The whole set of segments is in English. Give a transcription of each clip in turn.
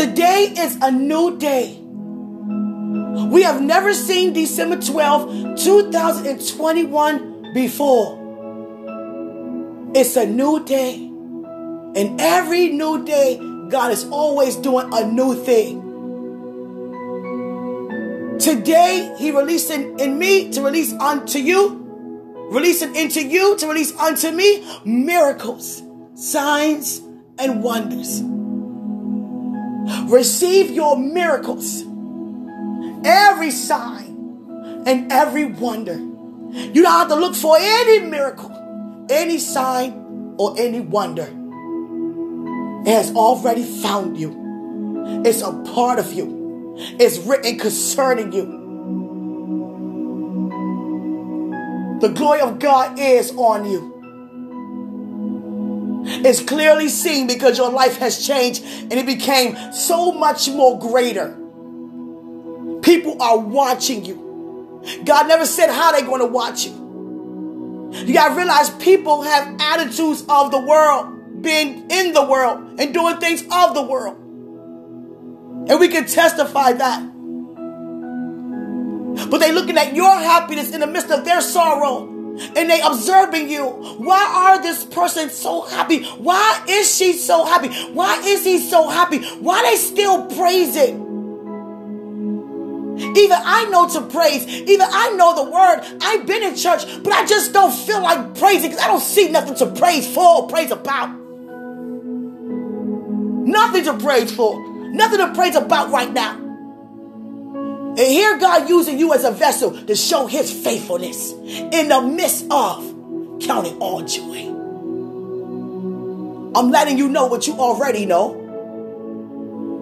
Today is a new day. We have never seen December 12, 2021 before. It's a new day. And every new day, God is always doing a new thing. Today, He released in, in me to release unto you, releasing into you to release unto me miracles, signs, and wonders. Receive your miracles, every sign, and every wonder. You don't have to look for any miracle, any sign, or any wonder. It has already found you. It's a part of you. It's written concerning you. The glory of God is on you. It's clearly seen because your life has changed and it became so much more greater. People are watching you. God never said how they're going to watch you. You got to realize people have attitudes of the world, being in the world and doing things of the world. And we can testify that. But they're looking at your happiness in the midst of their sorrow. And they observing you. Why are this person so happy? Why is she so happy? Why is he so happy? Why they still praising? Even I know to praise. Even I know the word. I've been in church, but I just don't feel like praising because I don't see nothing to praise for or praise about. Nothing to praise for. Nothing to praise about right now. And here God using you as a vessel to show his faithfulness in the midst of counting all joy. I'm letting you know what you already know.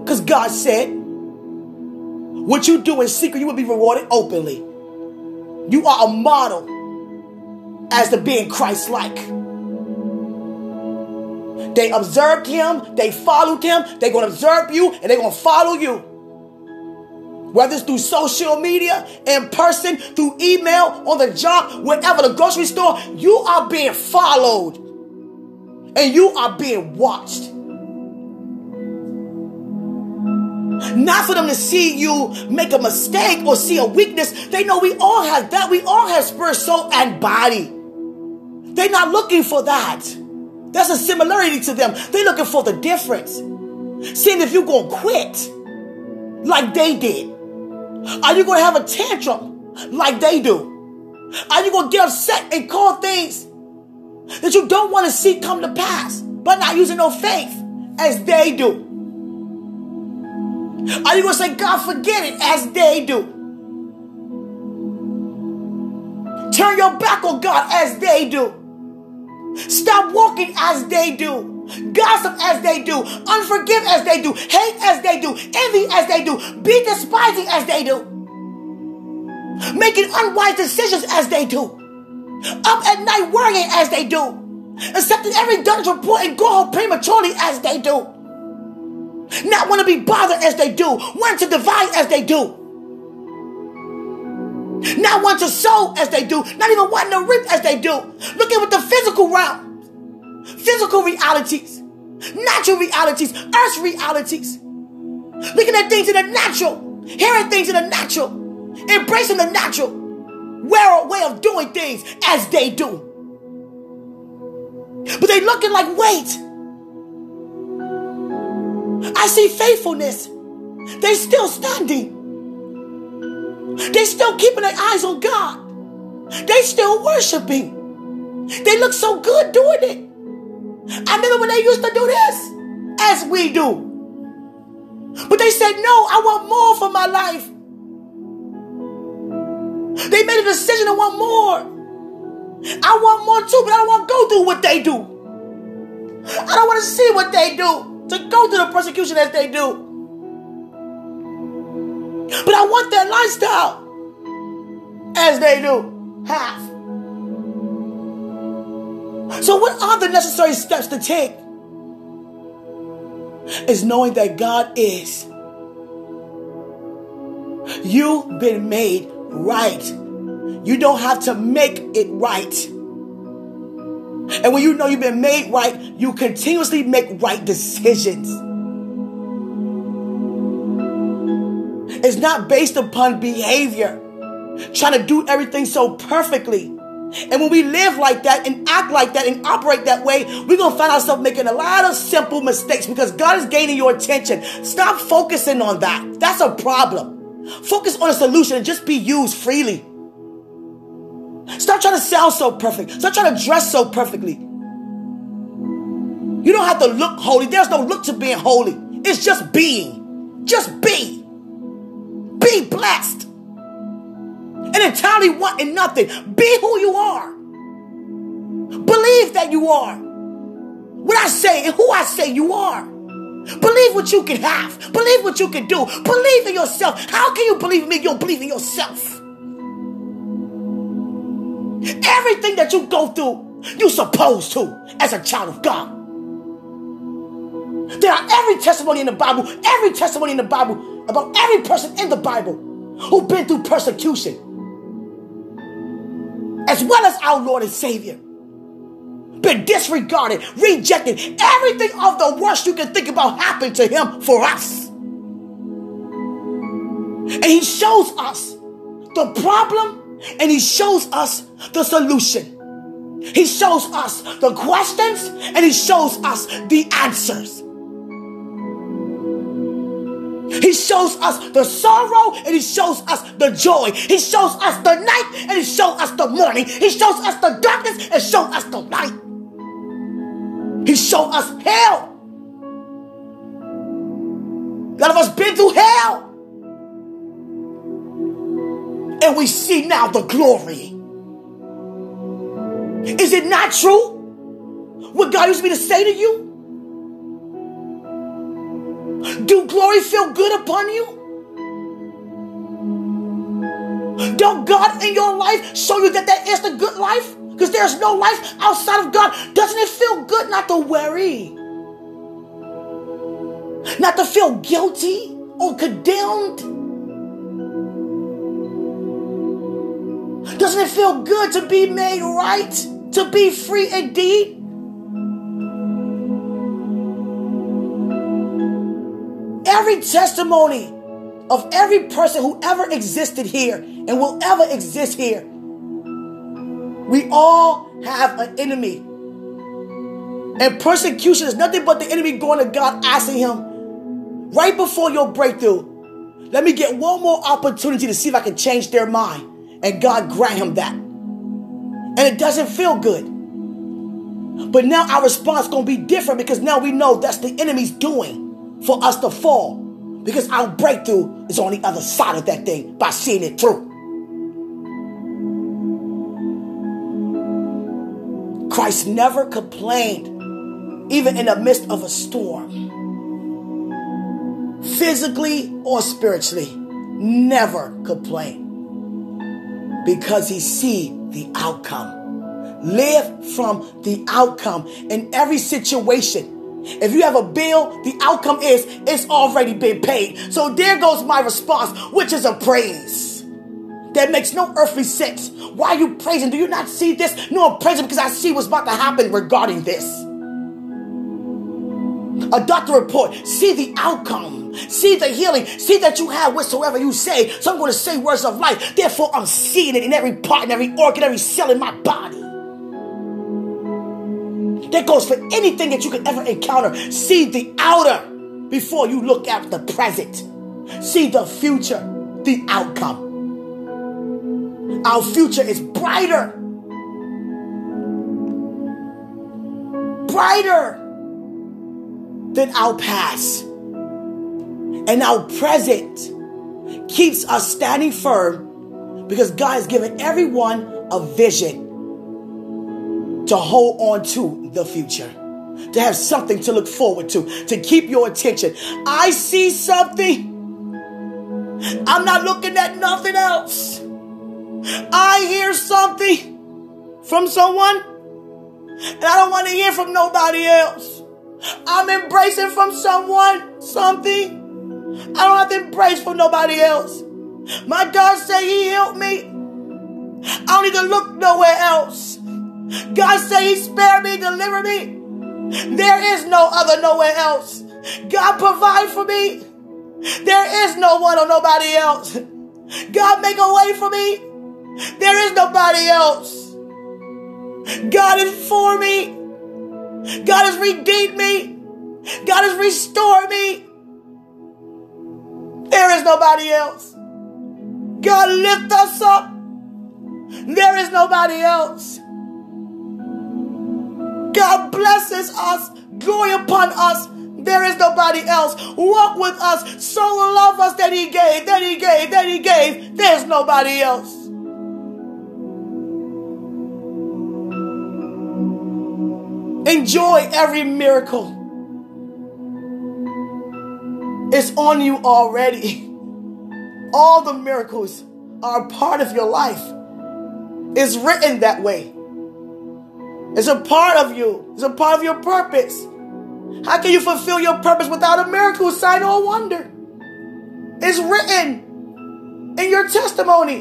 Because God said, what you do in secret, you will be rewarded openly. You are a model as to being Christ like. They observed him, they followed him, they're going to observe you, and they're going to follow you. Whether it's through social media, in person, through email, on the job, wherever, the grocery store, you are being followed and you are being watched. Not for them to see you make a mistake or see a weakness. They know we all have that. We all have spirit, soul, and body. They're not looking for that. That's a similarity to them. They're looking for the difference. Seeing if you're going to quit like they did. Are you going to have a tantrum like they do? Are you going to get upset and call things that you don't want to see come to pass, but not using no faith as they do? Are you going to say, God, forget it as they do? Turn your back on God as they do. Stop walking as they do. Gossip as they do. Unforgive as they do. Hate as they do. Envy as they do. Be despising as they do. Making unwise decisions as they do. Up at night worrying as they do. Accepting every doctor's report and go home prematurely as they do. Not want to be bothered as they do. Want to divide as they do. Not want to sow as they do. Not even wanting to reap as they do. Looking with the physical realm. Physical realities. Natural realities. Earth realities. Looking at things in the natural. Hearing things in the natural. Embracing the natural way of doing things as they do. But they looking like, wait. I see faithfulness. They still standing. They still keeping their eyes on God. They still worshiping. They look so good doing it. I remember when they used to do this, as we do. But they said, no, I want more for my life. They made a decision to want more. I want more too, but I don't want to go through what they do. I don't want to see what they do, to go through the persecution as they do. But I want that lifestyle as they do. Half. So, what are the necessary steps to take? Is knowing that God is. You've been made right. You don't have to make it right. And when you know you've been made right, you continuously make right decisions. It's not based upon behavior, trying to do everything so perfectly. And when we live like that and act like that and operate that way, we're going to find ourselves making a lot of simple mistakes because God is gaining your attention. Stop focusing on that. That's a problem. Focus on a solution and just be used freely. Stop trying to sound so perfect. Stop trying to dress so perfectly. You don't have to look holy. There's no look to being holy. It's just being. Just be. Be blessed. And entirely wanting nothing. Be who you are. Believe that you are. What I say and who I say you are. Believe what you can have. Believe what you can do. Believe in yourself. How can you believe me? You'll believe in yourself. Everything that you go through, you're supposed to as a child of God. There are every testimony in the Bible, every testimony in the Bible about every person in the Bible who've been through persecution, as well as our Lord and Savior. Been disregarded, rejected. Everything of the worst you can think about happened to him for us. And he shows us the problem and he shows us the solution. He shows us the questions and he shows us the answers. He shows us the sorrow and he shows us the joy. He shows us the night and he shows us the morning. He shows us the darkness and shows us the light. He showed us hell. A lot of us been through hell. And we see now the glory. Is it not true? What God used me to say to you? Do glory feel good upon you? Don't God in your life show you that that is the good life? Because there's no life outside of God. Doesn't it feel good not to worry? Not to feel guilty or condemned? Doesn't it feel good to be made right? To be free indeed? Every testimony of every person who ever existed here and will ever exist here, we all have an enemy. And persecution is nothing but the enemy going to God asking him right before your breakthrough. Let me get one more opportunity to see if I can change their mind. And God grant him that. And it doesn't feel good. But now our response going to be different because now we know that's the enemy's doing for us to fall because our breakthrough is on the other side of that thing by seeing it through. Christ never complained, even in the midst of a storm, physically or spiritually. Never complained because he see the outcome. Live from the outcome in every situation if you have a bill, the outcome is it's already been paid. So there goes my response, which is a praise. That makes no earthly sense. Why are you praising? Do you not see this? No, I'm praising because I see what's about to happen regarding this. A doctor report, see the outcome, see the healing, see that you have whatsoever you say. So I'm going to say words of life. Therefore, I'm seeing it in every part, in every organ, every cell in my body. That goes for anything that you could ever encounter. See the outer before you look at the present. See the future, the outcome. Our future is brighter. Brighter than our past. And our present keeps us standing firm because God has given everyone a vision to hold on to the future, to have something to look forward to, to keep your attention. I see something. I'm not looking at nothing else. I hear something from someone, and I don't want to hear from nobody else. I'm embracing from someone something. I don't have to embrace from nobody else. My God said He healed me. I don't need to look nowhere else. God say he me, deliver me. There is no other nowhere else. God provide for me. There is no one or nobody else. God, make a way for me. There is nobody else. God is for me. God has redeemed me. God has restored me. There is nobody else. God lift us up. There is nobody else. God blesses us, glory upon us. There is nobody else. Walk with us, so love us that He gave, that He gave, that He gave. There's nobody else. Enjoy every miracle. It's on you already. All the miracles are part of your life. It's written that way. It's a part of you. It's a part of your purpose. How can you fulfill your purpose without a miracle, sign, or wonder? It's written in your testimony,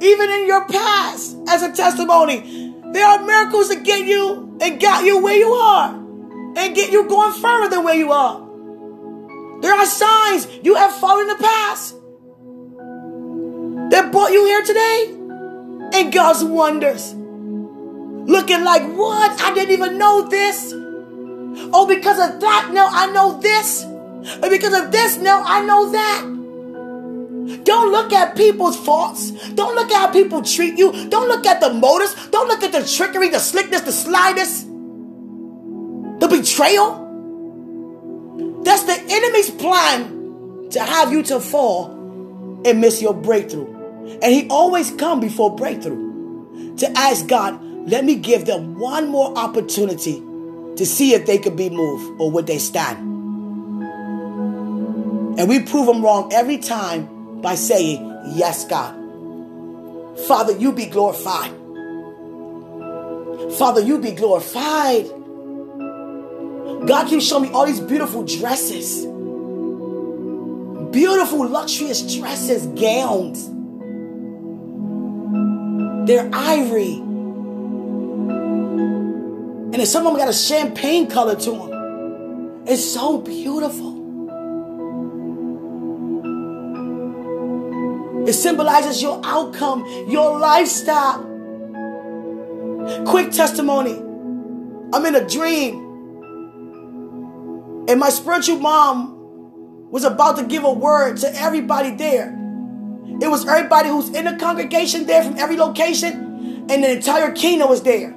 even in your past as a testimony. There are miracles that get you and got you where you are and get you going further than where you are. There are signs you have followed in the past that brought you here today and God's wonders. Looking like, what? I didn't even know this. Oh, because of that, now I know this. And because of this, now I know that. Don't look at people's faults. Don't look at how people treat you. Don't look at the motives. Don't look at the trickery, the slickness, the slyness, the betrayal. That's the enemy's plan to have you to fall and miss your breakthrough. And he always come before breakthrough to ask God, let me give them one more opportunity to see if they could be moved or would they stand. And we prove them wrong every time by saying, Yes, God. Father, you be glorified. Father, you be glorified. God keeps showing me all these beautiful dresses, beautiful, luxurious dresses, gowns. They're ivory. And then some of them got a champagne color to them. It's so beautiful. It symbolizes your outcome, your lifestyle. Quick testimony. I'm in a dream. And my spiritual mom was about to give a word to everybody there. It was everybody who's in the congregation there from every location, and the entire kingdom was there.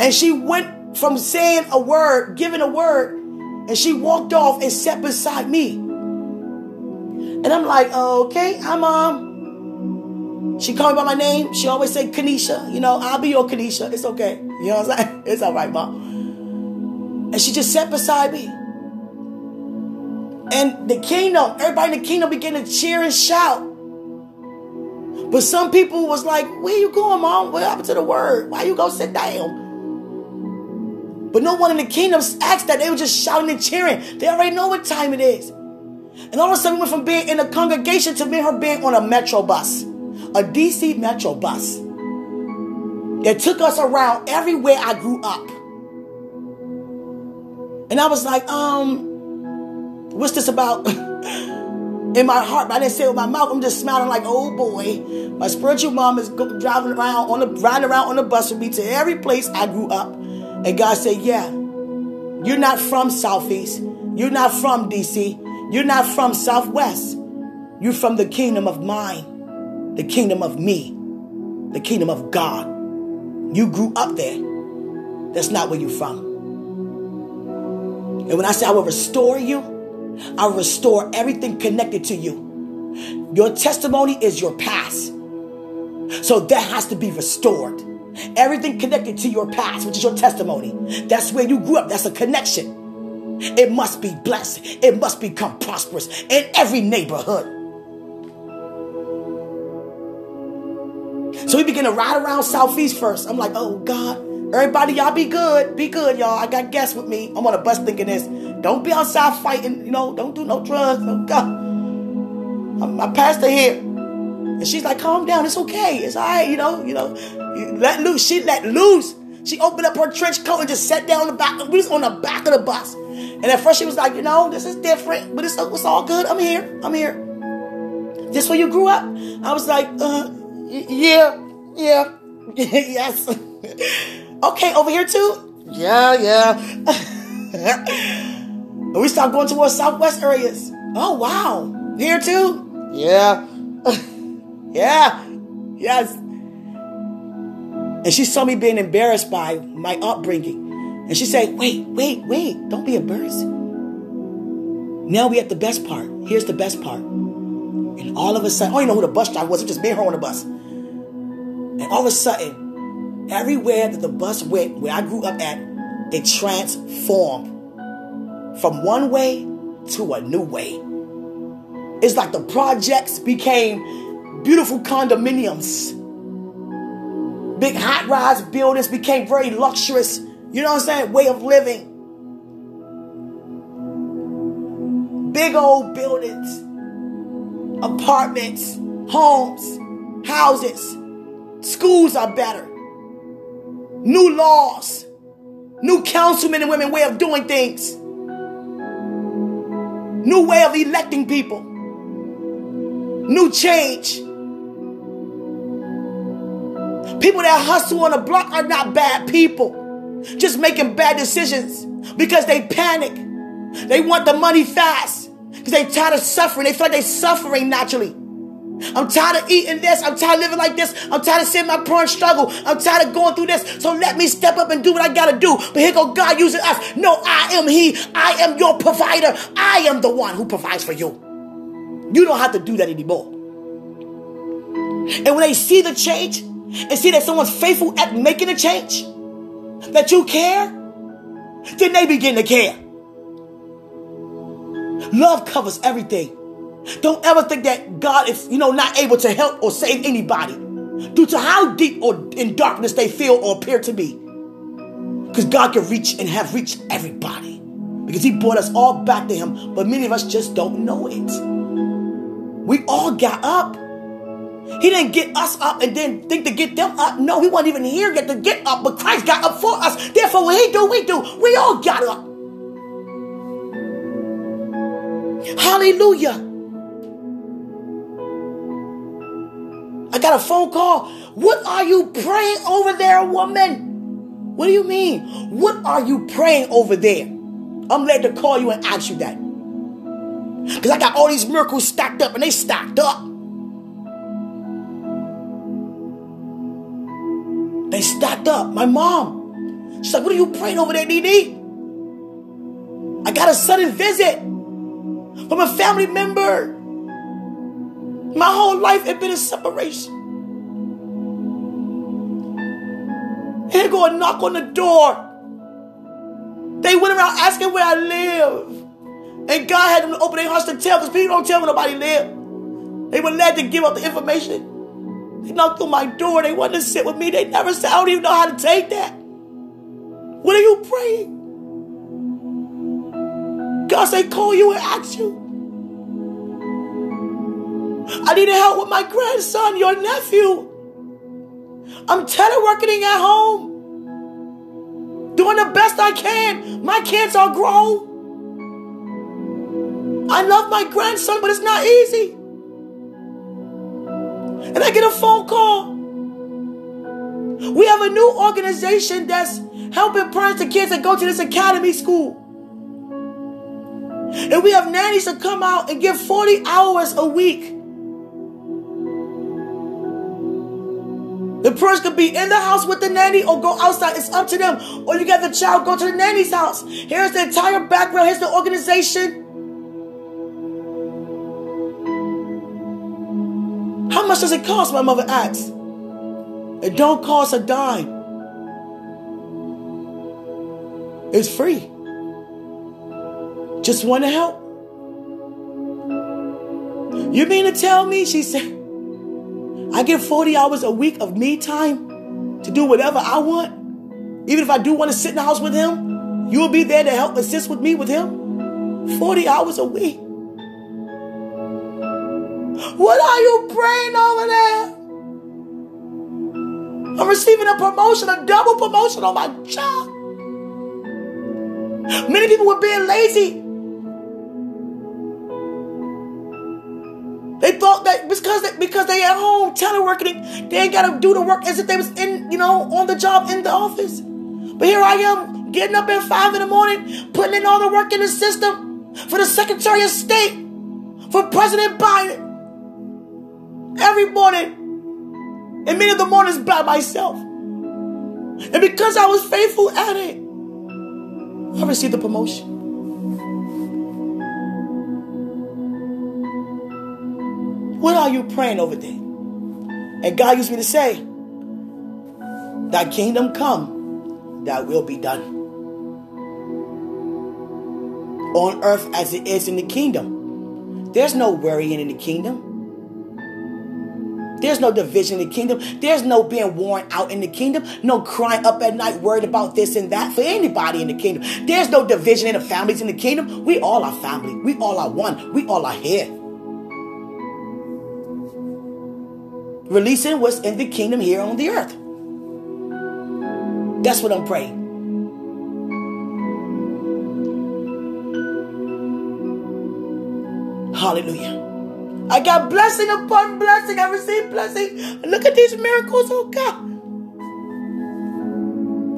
And she went from saying a word, giving a word, and she walked off and sat beside me. And I'm like, okay, hi mom. She called me by my name. She always say Kanisha. You know, I'll be your Kanisha. It's okay. You know what I'm saying? It's all right, mom. And she just sat beside me. And the kingdom, everybody in the kingdom began to cheer and shout. But some people was like, where you going, mom? What happened to the word? Why you go sit down? But no one in the kingdom asked that. They were just shouting and cheering. They already know what time it is. And all of a sudden, we went from being in a congregation to me her being on a metro bus, a DC metro bus that took us around everywhere I grew up. And I was like, um, what's this about? in my heart, but I didn't say it with my mouth. I'm just smiling like, oh boy, my spiritual mom is driving around on the riding around on the bus with me to every place I grew up. And God said, yeah, you're not from Southeast. You're not from DC. You're not from Southwest. You're from the kingdom of mine, the kingdom of me, the kingdom of God. You grew up there. That's not where you're from. And when I say I will restore you, I'll restore everything connected to you. Your testimony is your past. So that has to be restored. Everything connected to your past, which is your testimony. That's where you grew up. That's a connection. It must be blessed. It must become prosperous in every neighborhood. So we begin to ride around Southeast first. I'm like, oh God, everybody, y'all be good. Be good, y'all. I got guests with me. I'm on a bus thinking this. Don't be outside fighting, you know, don't do no drugs. Oh God. I'm my pastor here. And she's like, calm down, it's okay. It's all right, you know, you know. Let loose. She let loose. She opened up her trench coat and just sat down on the back. We was on the back of the bus. And at first she was like, you know, this is different, but it's, it's all good. I'm here. I'm here. This where you grew up? I was like, uh, yeah, yeah, yes. okay, over here too? Yeah, yeah. we start going towards southwest areas. Oh, wow. Here too? Yeah. Yeah. Yes. And she saw me being embarrassed by my upbringing. And she said, wait, wait, wait, don't be embarrassed. Now we at the best part. Here's the best part. And all of a sudden, I don't even know who the bus driver was. It just and her on the bus. And all of a sudden, everywhere that the bus went, where I grew up at, it transformed from one way to a new way. It's like the projects became beautiful condominiums. Big high rise buildings became very luxurious, you know what I'm saying? Way of living. Big old buildings, apartments, homes, houses, schools are better. New laws, new councilmen and women way of doing things, new way of electing people, new change. People that hustle on the block are not bad people. Just making bad decisions because they panic. They want the money fast because they tired of suffering. They feel like they're suffering naturally. I'm tired of eating this. I'm tired of living like this. I'm tired of seeing my porn struggle. I'm tired of going through this. So let me step up and do what I gotta do. But here go God using us. No, I am He. I am your provider. I am the one who provides for you. You don't have to do that anymore. And when they see the change, and see that someone's faithful at making a change, that you care, then they begin to care. Love covers everything. Don't ever think that God is, you know, not able to help or save anybody due to how deep or in darkness they feel or appear to be. Because God can reach and have reached everybody. Because He brought us all back to Him, but many of us just don't know it. We all got up. He didn't get us up and then think to get them up. No, he wasn't even here yet to get up, but Christ got up for us. Therefore, when He do, we do. We all got up. Hallelujah. I got a phone call. What are you praying over there, woman? What do you mean? What are you praying over there? I'm led to call you and ask you that. Because I got all these miracles stacked up and they stacked up. Up. My mom. She's like, what are you praying over there, DD? I got a sudden visit from a family member. My whole life had been a separation. They go and knock on the door. They went around asking where I live. And God had them open their hearts to tell because people don't tell where nobody live. They were led to give up the information. They knocked on my door. They wanted to sit with me. They never said, I don't even know how to take that. What are you praying? God said, call you and ask you. I need help with my grandson, your nephew. I'm teleworking at home, doing the best I can. My kids are grown. I love my grandson, but it's not easy. And I get a phone call. We have a new organization that's helping parents and kids that go to this academy school. And we have nannies to come out and give 40 hours a week. The parents could be in the house with the nanny or go outside. It's up to them. Or you get the child go to the nanny's house. Here's the entire background. Here's the organization. How much does it cost? My mother asked. It don't cost a dime. It's free. Just want to help. You mean to tell me? She said. I get 40 hours a week of me time to do whatever I want. Even if I do want to sit in the house with him, you'll be there to help assist with me with him. 40 hours a week. What are you praying over there? I'm receiving a promotion, a double promotion on my job. Many people were being lazy. They thought that because they, because they at home teleworking, they ain't gotta do the work as if they was in, you know, on the job in the office. But here I am, getting up at five in the morning, putting in all the work in the system for the Secretary of State, for President Biden. Every morning, and many of the mornings by myself. And because I was faithful at it, I received the promotion. What are you praying over there? And God used me to say, Thy kingdom come, thy will be done. On earth as it is in the kingdom. There's no worrying in the kingdom. There's no division in the kingdom. There's no being worn out in the kingdom. No crying up at night worried about this and that for anybody in the kingdom. There's no division in the families in the kingdom. We all are family. We all are one. We all are here. Releasing what's in the kingdom here on the earth. That's what I'm praying. Hallelujah. I got blessing upon blessing. I received blessing. Look at these miracles, oh God.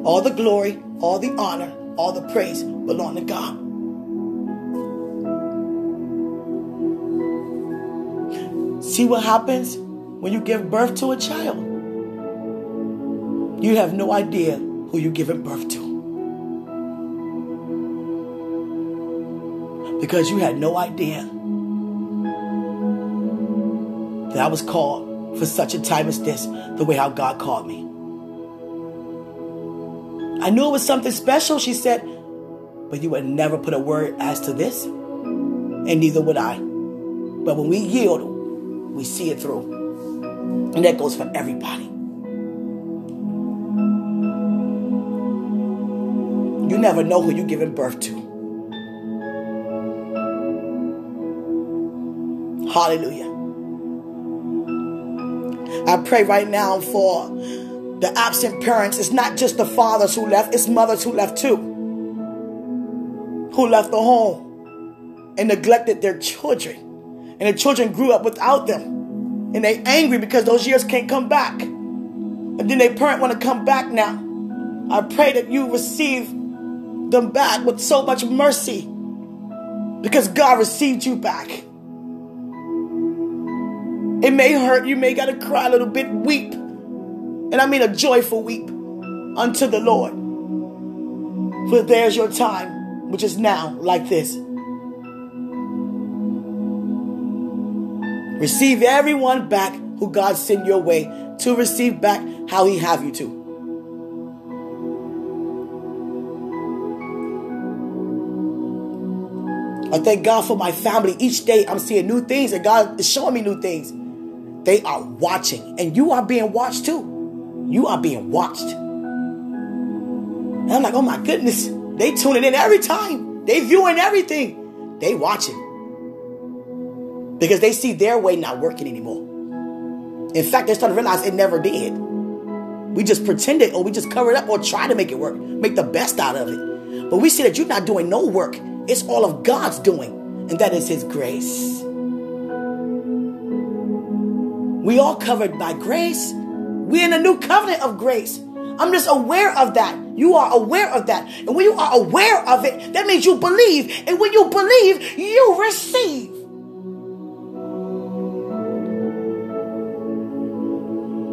All the glory, all the honor, all the praise belong to God. See what happens when you give birth to a child? You have no idea who you're giving birth to. Because you had no idea that I was called for such a time as this, the way how God called me. I knew it was something special, she said, but you would never put a word as to this, and neither would I. But when we yield, we see it through. And that goes for everybody. You never know who you're giving birth to. Hallelujah. I pray right now for the absent parents. It's not just the fathers who left, it's mothers who left too. Who left the home and neglected their children. And the children grew up without them. And they angry because those years can't come back. And then their parent want to come back now. I pray that you receive them back with so much mercy. Because God received you back. It may hurt. You may got to cry a little bit, weep. And I mean a joyful weep unto the Lord. For there's your time, which is now like this. Receive everyone back who God sent your way to receive back how he have you to. I thank God for my family. Each day I'm seeing new things and God is showing me new things. They are watching, and you are being watched too. You are being watched. And I'm like, oh my goodness, they tuning in every time. They viewing everything. They watching. Because they see their way not working anymore. In fact, they're starting to realize it never did. We just pretended or we just covered up or try to make it work, make the best out of it. But we see that you're not doing no work. It's all of God's doing, and that is His grace. We all covered by grace. We're in a new covenant of grace. I'm just aware of that. You are aware of that. And when you are aware of it, that means you believe. And when you believe, you receive.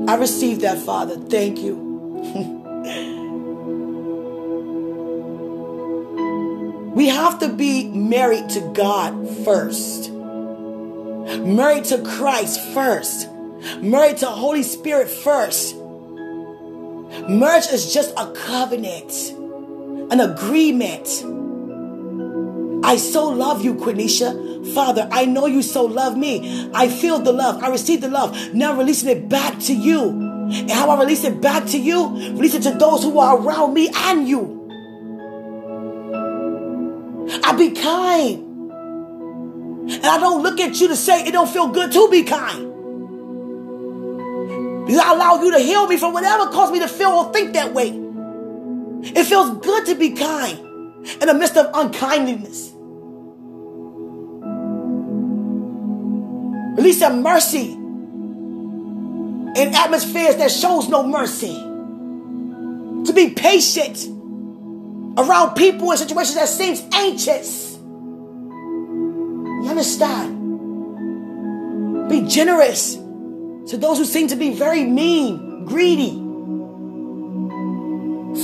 I received that, Father. Thank you. we have to be married to God first, married to Christ first. Married to Holy Spirit first. Marriage is just a covenant, an agreement. I so love you, Quenisha. Father, I know you so love me. I feel the love. I receive the love. Now releasing it back to you. And how I release it back to you, release it to those who are around me and you. I be kind. And I don't look at you to say it don't feel good to be kind. I allow you to heal me from whatever caused me to feel or think that way. It feels good to be kind in the midst of unkindness. Release that mercy in atmospheres that shows no mercy. To be patient around people in situations that seems anxious. You understand? Be generous to those who seem to be very mean, greedy,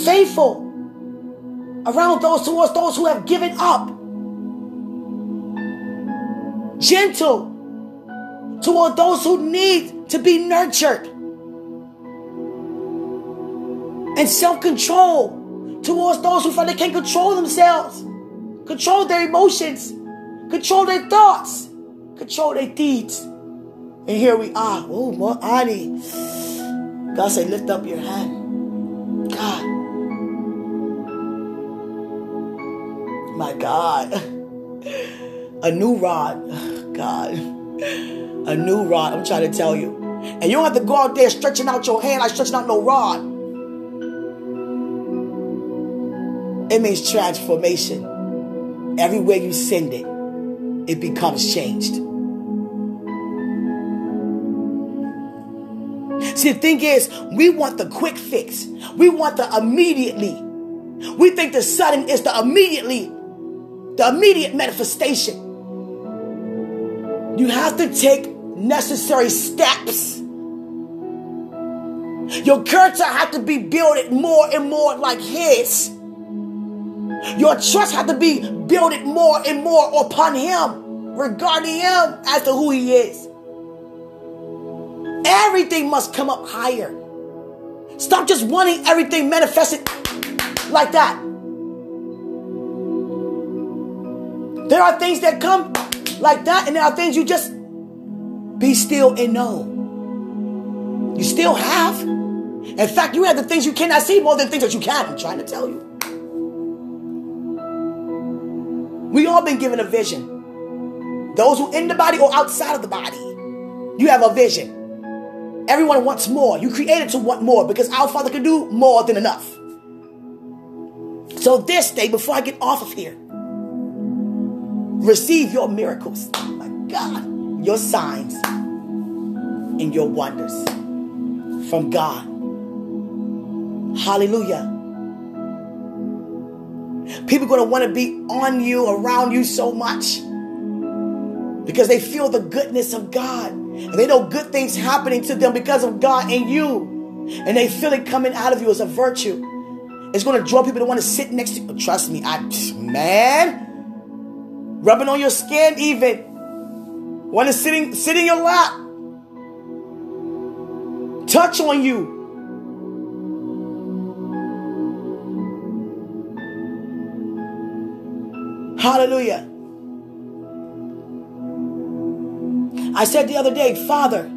faithful around those towards those who have given up, gentle toward those who need to be nurtured, and self control towards those who find they can't control themselves, control their emotions, control their thoughts, control their deeds. And here we are. Oh, more Ani. God say, lift up your hand. God. My God. A new rod. God. A new rod. I'm trying to tell you. And you don't have to go out there stretching out your hand like stretching out no rod. It means transformation. Everywhere you send it, it becomes changed. See, the thing is, we want the quick fix. We want the immediately. We think the sudden is the immediately, the immediate manifestation. You have to take necessary steps. Your character has to be built more and more like His. Your trust has to be built more and more upon Him, regarding Him as to who He is. Everything must come up higher. Stop just wanting everything manifested like that. There are things that come like that, and there are things you just be still and know. You still have. In fact, you have the things you cannot see more than things that you can. I'm trying to tell you. We all been given a vision. Those who in the body or outside of the body, you have a vision. Everyone wants more. You created to want more because our Father can do more than enough. So this day, before I get off of here, receive your miracles. Oh my God, your signs and your wonders from God. Hallelujah. People going to want to be on you, around you so much because they feel the goodness of God. And they know good things happening to them because of God and you. And they feel it coming out of you as a virtue. It's going to draw people to want to sit next to you. Trust me, I man. Rubbing on your skin even. Want to sit sit in your lap. Touch on you. Hallelujah. I said the other day, Father,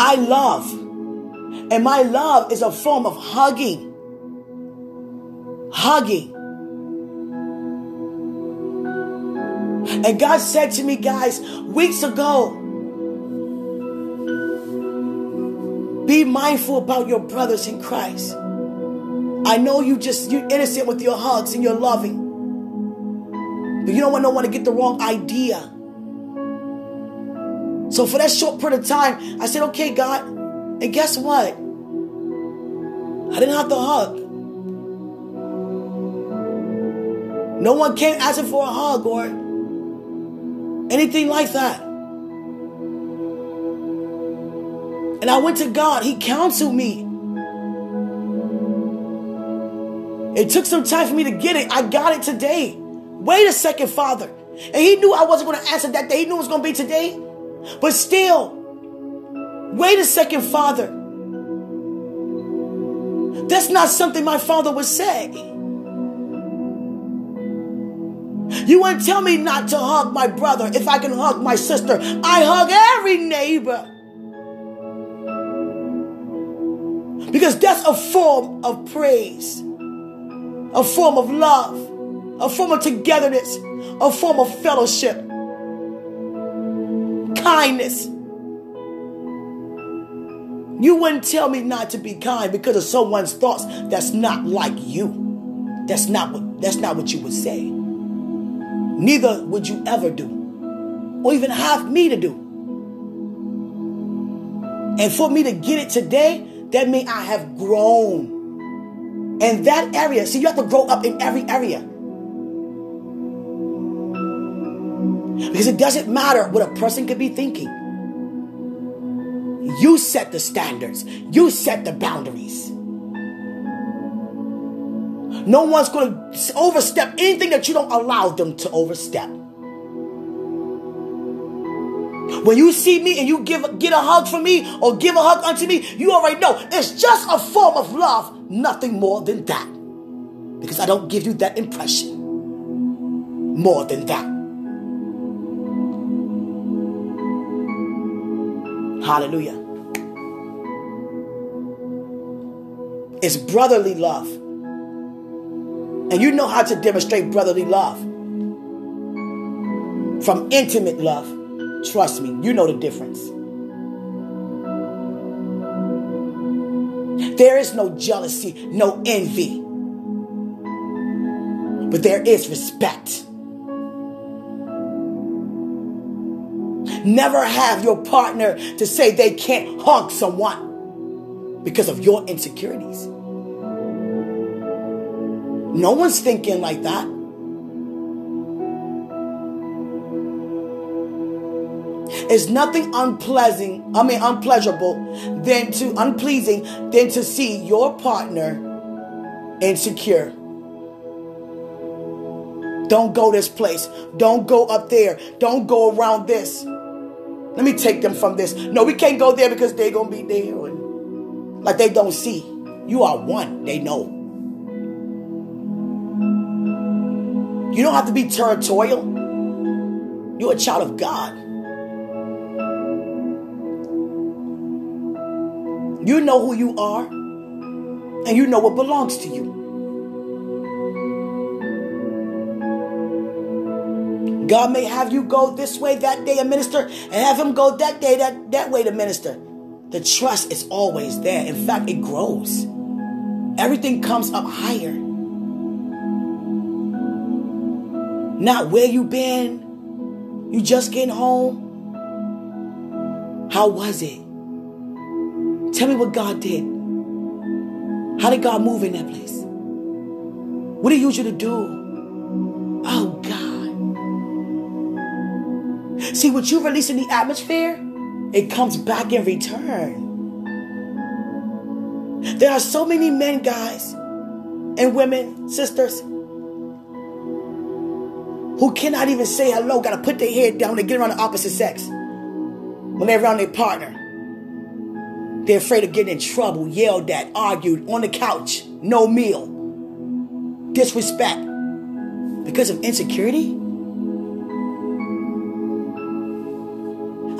I love. And my love is a form of hugging. Hugging. And God said to me, guys, weeks ago, be mindful about your brothers in Christ. I know you just, you're innocent with your hugs and your loving. But you don't want no one to get the wrong idea. So for that short period of time, I said, okay, God. And guess what? I didn't have to hug. No one came asking for a hug or anything like that. And I went to God. He counseled me. It took some time for me to get it. I got it today. Wait a second, Father. And he knew I wasn't going to answer that day. He knew it was going to be today. But still, wait a second, Father. That's not something my father would say. You wouldn't tell me not to hug my brother if I can hug my sister. I hug every neighbor. Because that's a form of praise, a form of love, a form of togetherness, a form of fellowship kindness. You wouldn't tell me not to be kind because of someone's thoughts that's not like you. That's not what that's not what you would say. Neither would you ever do. Or even have me to do. And for me to get it today, that means I have grown in that area. See, you have to grow up in every area. Because it doesn't matter what a person could be thinking. You set the standards, you set the boundaries. No one's going to overstep anything that you don't allow them to overstep. When you see me and you give get a hug from me or give a hug unto me, you already know it's just a form of love, nothing more than that. Because I don't give you that impression. More than that. Hallelujah. It's brotherly love. And you know how to demonstrate brotherly love. From intimate love. Trust me, you know the difference. There is no jealousy, no envy. But there is respect. Never have your partner to say they can't hug someone because of your insecurities. No one's thinking like that. It's nothing unpleasant, I mean unpleasurable than to unpleasing than to see your partner insecure. Don't go this place. Don't go up there. Don't go around this. Let me take them from this. No, we can't go there because they're going to be there. Like they don't see. You are one. They know. You don't have to be territorial. You're a child of God. You know who you are, and you know what belongs to you. God may have you go this way that day and minister, and have him go that day that, that way to minister. The trust is always there. In fact, it grows. Everything comes up higher. Not where you been. You just getting home. How was it? Tell me what God did. How did God move in that place? What did He use you to do? Oh See what you release in the atmosphere, it comes back in return. There are so many men, guys, and women, sisters, who cannot even say hello, gotta put their head down, they get around the opposite sex. When they're around their partner, they're afraid of getting in trouble, yelled at, argued on the couch, no meal, disrespect because of insecurity.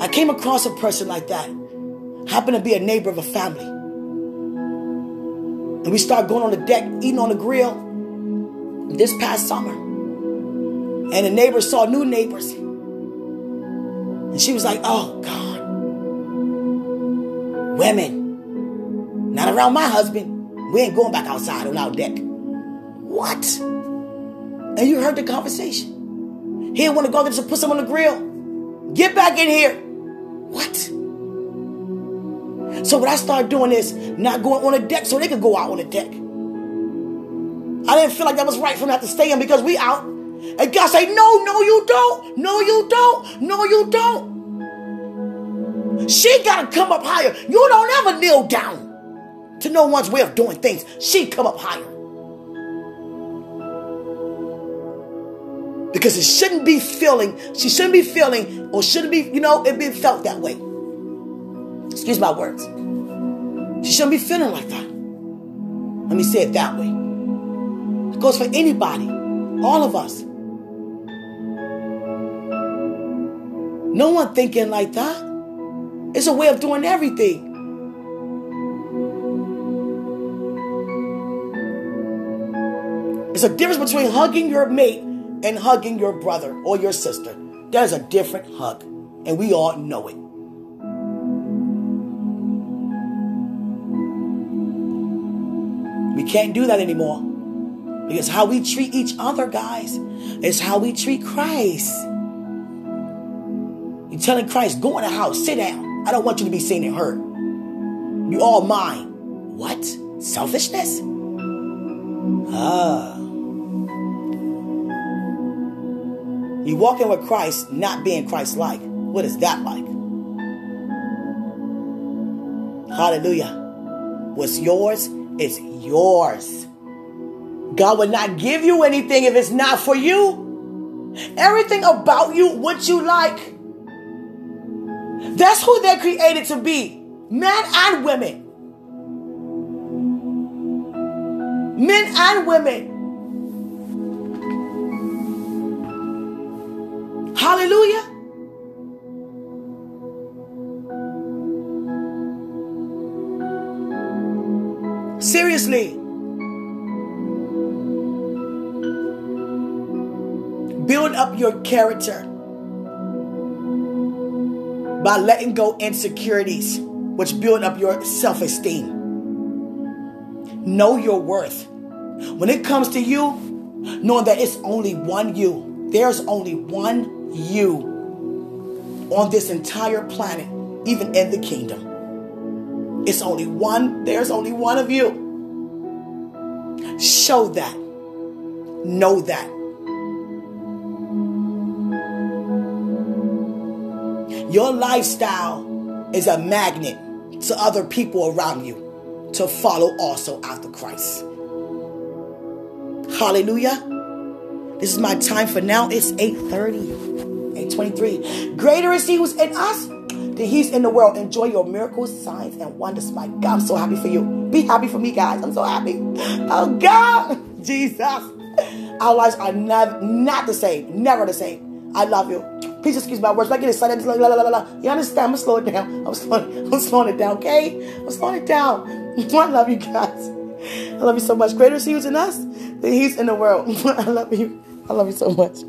I came across a person like that. Happened to be a neighbor of a family. And we started going on the deck, eating on the grill this past summer. And the neighbors saw new neighbors. And she was like, oh, God. Women. Not around my husband. We ain't going back outside on our deck. What? And you heard the conversation. He didn't want to go there to put some on the grill. Get back in here. What? So what I started doing is not going on the deck so they could go out on the deck. I didn't feel like that was right for them to stay in because we out. And God say, no, no, you don't. No, you don't. No, you don't. She got to come up higher. You don't ever kneel down to no one's way of doing things. She come up higher. Because it shouldn't be feeling, she shouldn't be feeling, or shouldn't be, you know, it be felt that way. Excuse my words. She shouldn't be feeling like that. Let me say it that way. It goes for anybody, all of us. No one thinking like that. It's a way of doing everything. It's a difference between hugging your mate and hugging your brother or your sister. There's a different hug, and we all know it. We can't do that anymore. Because how we treat each other, guys, is how we treat Christ. You're telling Christ, go in the house, sit down. I don't want you to be seen and heard. You all mine. What? Selfishness? Ah. You walking with Christ, not being Christ like. What is that like? Hallelujah. What's yours is yours. God will not give you anything if it's not for you. Everything about you, what you like. That's who they're created to be men and women. Men and women. Hallelujah. Seriously. Build up your character by letting go insecurities, which build up your self esteem. Know your worth. When it comes to you, knowing that it's only one you, there's only one you on this entire planet, even in the kingdom. It's only one, there's only one of you. Show that. Know that. Your lifestyle is a magnet to other people around you to follow also after Christ. Hallelujah. This is my time for now. It's 8:30. 8:23. Greater is he who's in us than he's in the world. Enjoy your miracles, signs, and wonders. My God, I'm so happy for you. Be happy for me, guys. I'm so happy. Oh God, Jesus. Our lives are not, not the same. Never the same. I love you. Please excuse my words. I get excited. Like, la, la, la, la. You understand? I'm gonna slow it down. I'm slowing, I'm slowing it down, okay? I'm slowing it down. I love you guys. I love you so much. Greater is he who's in us than he's in the world. I love you. I love you so much.